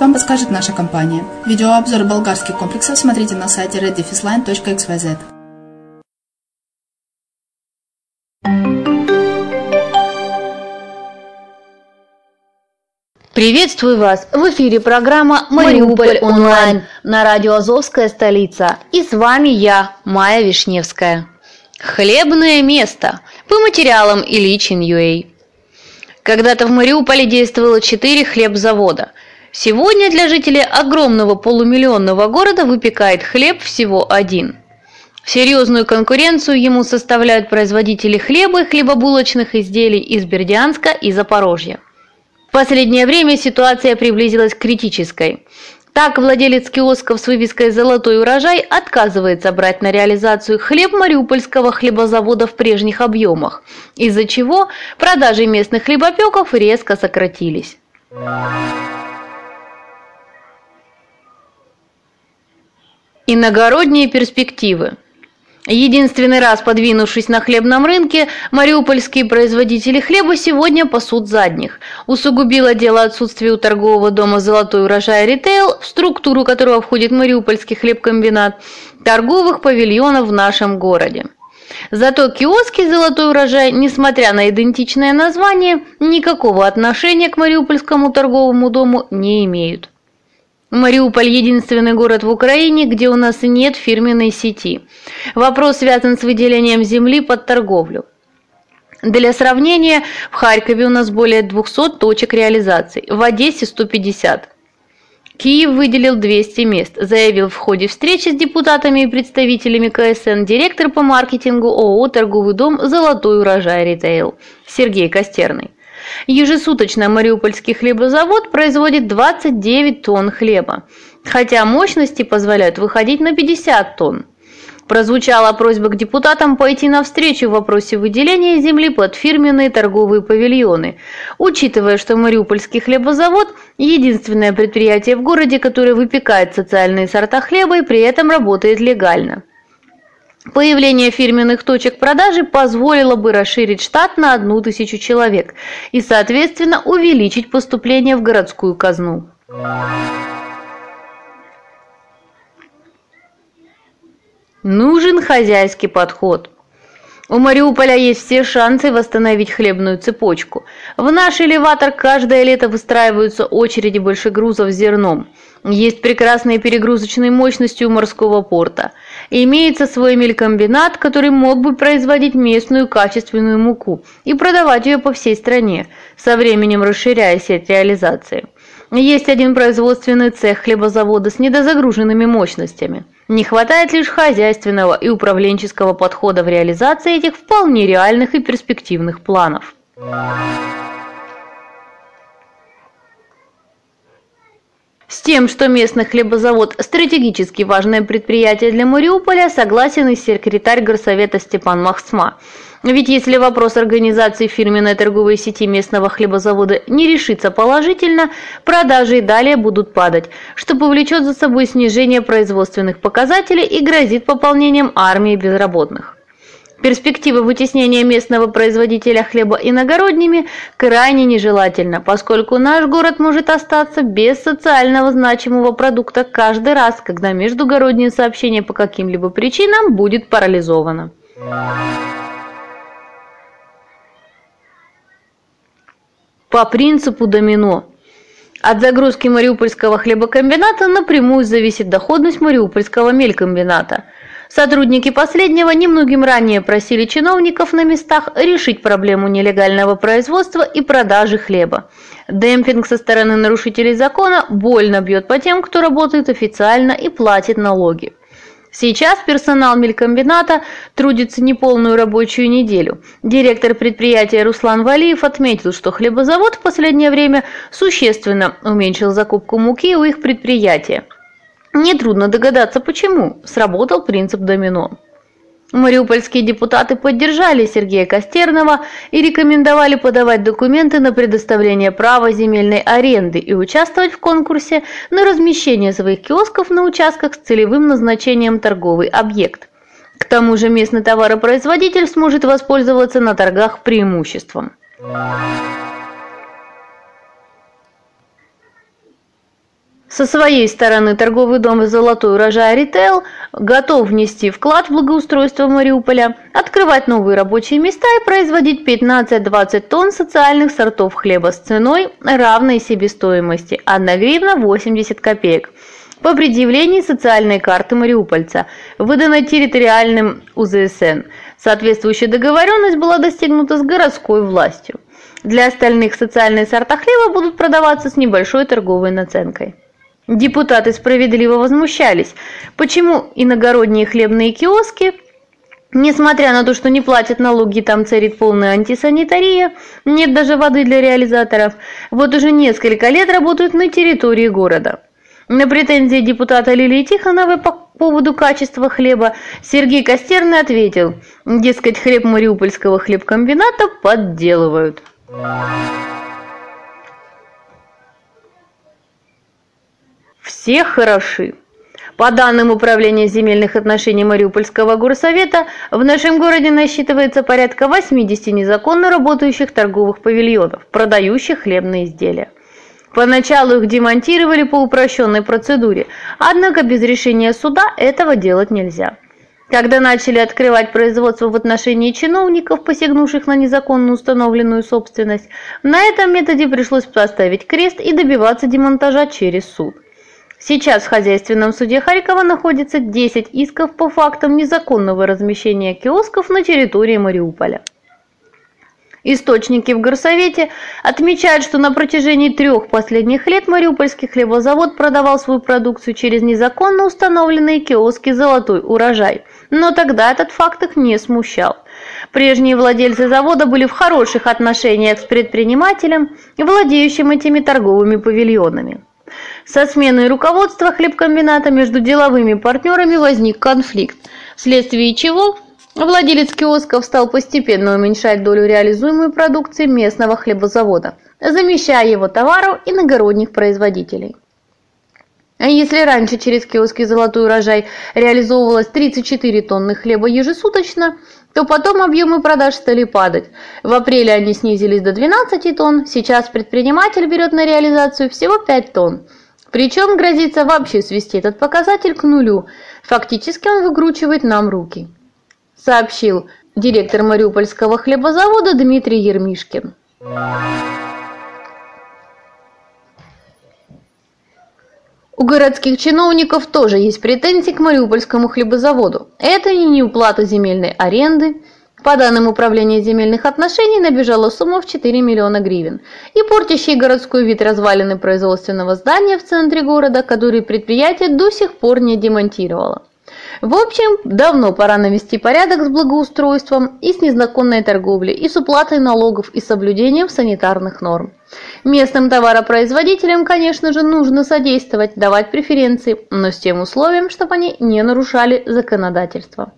вам подскажет наша компания. Видеообзор болгарских комплексов смотрите на сайте reddefisline.xyz. Приветствую вас! В эфире программа «Мариуполь онлайн» на радио «Азовская столица». И с вами я, Майя Вишневская. Хлебное место. по материалам Ильич.Ин.Ua. Когда-то в Мариуполе действовало четыре хлебзавода. Сегодня для жителей огромного полумиллионного города выпекает хлеб всего один. Серьезную конкуренцию ему составляют производители хлеба и хлебобулочных изделий из Бердянска и Запорожья. В последнее время ситуация приблизилась к критической. Так, владелец киосков с вывеской «Золотой урожай» отказывается брать на реализацию хлеб Мариупольского хлебозавода в прежних объемах, из-за чего продажи местных хлебопеков резко сократились. Иногородние перспективы Единственный раз подвинувшись на хлебном рынке, мариупольские производители хлеба сегодня пасут задних. Усугубило дело отсутствие у торгового дома «Золотой урожай ритейл», в структуру которого входит Мариупольский хлебкомбинат, торговых павильонов в нашем городе. Зато киоски «Золотой урожай», несмотря на идентичное название, никакого отношения к Мариупольскому торговому дому не имеют. Мариуполь – единственный город в Украине, где у нас нет фирменной сети. Вопрос связан с выделением земли под торговлю. Для сравнения, в Харькове у нас более 200 точек реализации, в Одессе 150. Киев выделил 200 мест, заявил в ходе встречи с депутатами и представителями КСН директор по маркетингу ООО «Торговый дом «Золотой урожай ритейл» Сергей Костерный. Ежесуточно Мариупольский хлебозавод производит 29 тонн хлеба, хотя мощности позволяют выходить на 50 тонн. Прозвучала просьба к депутатам пойти навстречу в вопросе выделения земли под фирменные торговые павильоны, учитывая, что Мариупольский хлебозавод – единственное предприятие в городе, которое выпекает социальные сорта хлеба и при этом работает легально. Появление фирменных точек продажи позволило бы расширить штат на одну тысячу человек и, соответственно, увеличить поступление в городскую казну. Нужен хозяйский подход. У Мариуполя есть все шансы восстановить хлебную цепочку. В наш элеватор каждое лето выстраиваются очереди большегрузов с зерном. Есть прекрасные перегрузочные мощности у морского порта. Имеется свой мелькомбинат, который мог бы производить местную качественную муку и продавать ее по всей стране, со временем расширяя сеть реализации. Есть один производственный цех хлебозавода с недозагруженными мощностями. Не хватает лишь хозяйственного и управленческого подхода в реализации этих вполне реальных и перспективных планов. С тем, что местный хлебозавод – стратегически важное предприятие для Мариуполя, согласен и секретарь горсовета Степан Махсма. Ведь если вопрос организации фирменной торговой сети местного хлебозавода не решится положительно, продажи и далее будут падать, что повлечет за собой снижение производственных показателей и грозит пополнением армии безработных. Перспектива вытеснения местного производителя хлеба иногородними крайне нежелательна, поскольку наш город может остаться без социального значимого продукта каждый раз, когда междугороднее сообщение по каким-либо причинам будет парализовано. По принципу домино. От загрузки Мариупольского хлебокомбината напрямую зависит доходность Мариупольского мелькомбината – Сотрудники последнего немногим ранее просили чиновников на местах решить проблему нелегального производства и продажи хлеба. Демпинг со стороны нарушителей закона больно бьет по тем, кто работает официально и платит налоги. Сейчас персонал мелькомбината трудится неполную рабочую неделю. Директор предприятия Руслан Валиев отметил, что хлебозавод в последнее время существенно уменьшил закупку муки у их предприятия. Нетрудно догадаться, почему. Сработал принцип домино. Мариупольские депутаты поддержали Сергея Костерного и рекомендовали подавать документы на предоставление права земельной аренды и участвовать в конкурсе на размещение своих киосков на участках с целевым назначением торговый объект. К тому же местный товаропроизводитель сможет воспользоваться на торгах преимуществом. Со своей стороны торговый дом «Золотой урожай Ритейл» готов внести вклад в благоустройство Мариуполя, открывать новые рабочие места и производить 15-20 тонн социальных сортов хлеба с ценой, равной себестоимости 1 гривна 80 копеек по предъявлении социальной карты мариупольца, выданной территориальным УЗСН. Соответствующая договоренность была достигнута с городской властью. Для остальных социальные сорта хлеба будут продаваться с небольшой торговой наценкой. Депутаты справедливо возмущались, почему иногородние хлебные киоски, несмотря на то, что не платят налоги, там царит полная антисанитария, нет даже воды для реализаторов, вот уже несколько лет работают на территории города. На претензии депутата Лилии Тихоновой по поводу качества хлеба Сергей Костерный ответил, дескать, хлеб Мариупольского хлебкомбината подделывают. Все хороши. По данным Управления земельных отношений Мариупольского горсовета, в нашем городе насчитывается порядка 80 незаконно работающих торговых павильонов, продающих хлебные изделия. Поначалу их демонтировали по упрощенной процедуре, однако без решения суда этого делать нельзя. Когда начали открывать производство в отношении чиновников, посягнувших на незаконно установленную собственность, на этом методе пришлось поставить крест и добиваться демонтажа через суд. Сейчас в хозяйственном суде Харькова находится 10 исков по фактам незаконного размещения киосков на территории Мариуполя. Источники в горсовете отмечают, что на протяжении трех последних лет Мариупольский хлебозавод продавал свою продукцию через незаконно установленные киоски «Золотой урожай», но тогда этот факт их не смущал. Прежние владельцы завода были в хороших отношениях с предпринимателем, владеющим этими торговыми павильонами. Со сменой руководства хлебкомбината между деловыми партнерами возник конфликт, вследствие чего Владелец киосков стал постепенно уменьшать долю реализуемой продукции местного хлебозавода, замещая его товару иногородних производителей. А если раньше через киоски «Золотой урожай» реализовывалось 34 тонны хлеба ежесуточно, то потом объемы продаж стали падать. В апреле они снизились до 12 тонн, сейчас предприниматель берет на реализацию всего 5 тонн. Причем грозится вообще свести этот показатель к нулю. Фактически он выкручивает нам руки сообщил директор Мариупольского хлебозавода Дмитрий Ермишкин. У городских чиновников тоже есть претензии к Мариупольскому хлебозаводу. Это и неуплата земельной аренды. По данным Управления земельных отношений, набежала сумма в 4 миллиона гривен. И портящий городской вид развалины производственного здания в центре города, который предприятие до сих пор не демонтировало. В общем, давно пора навести порядок с благоустройством и с незаконной торговлей, и с уплатой налогов, и соблюдением санитарных норм. Местным товаропроизводителям, конечно же, нужно содействовать, давать преференции, но с тем условием, чтобы они не нарушали законодательство.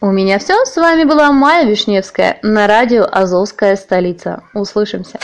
У меня все. С вами была Майя Вишневская на радио «Азовская столица». Услышимся.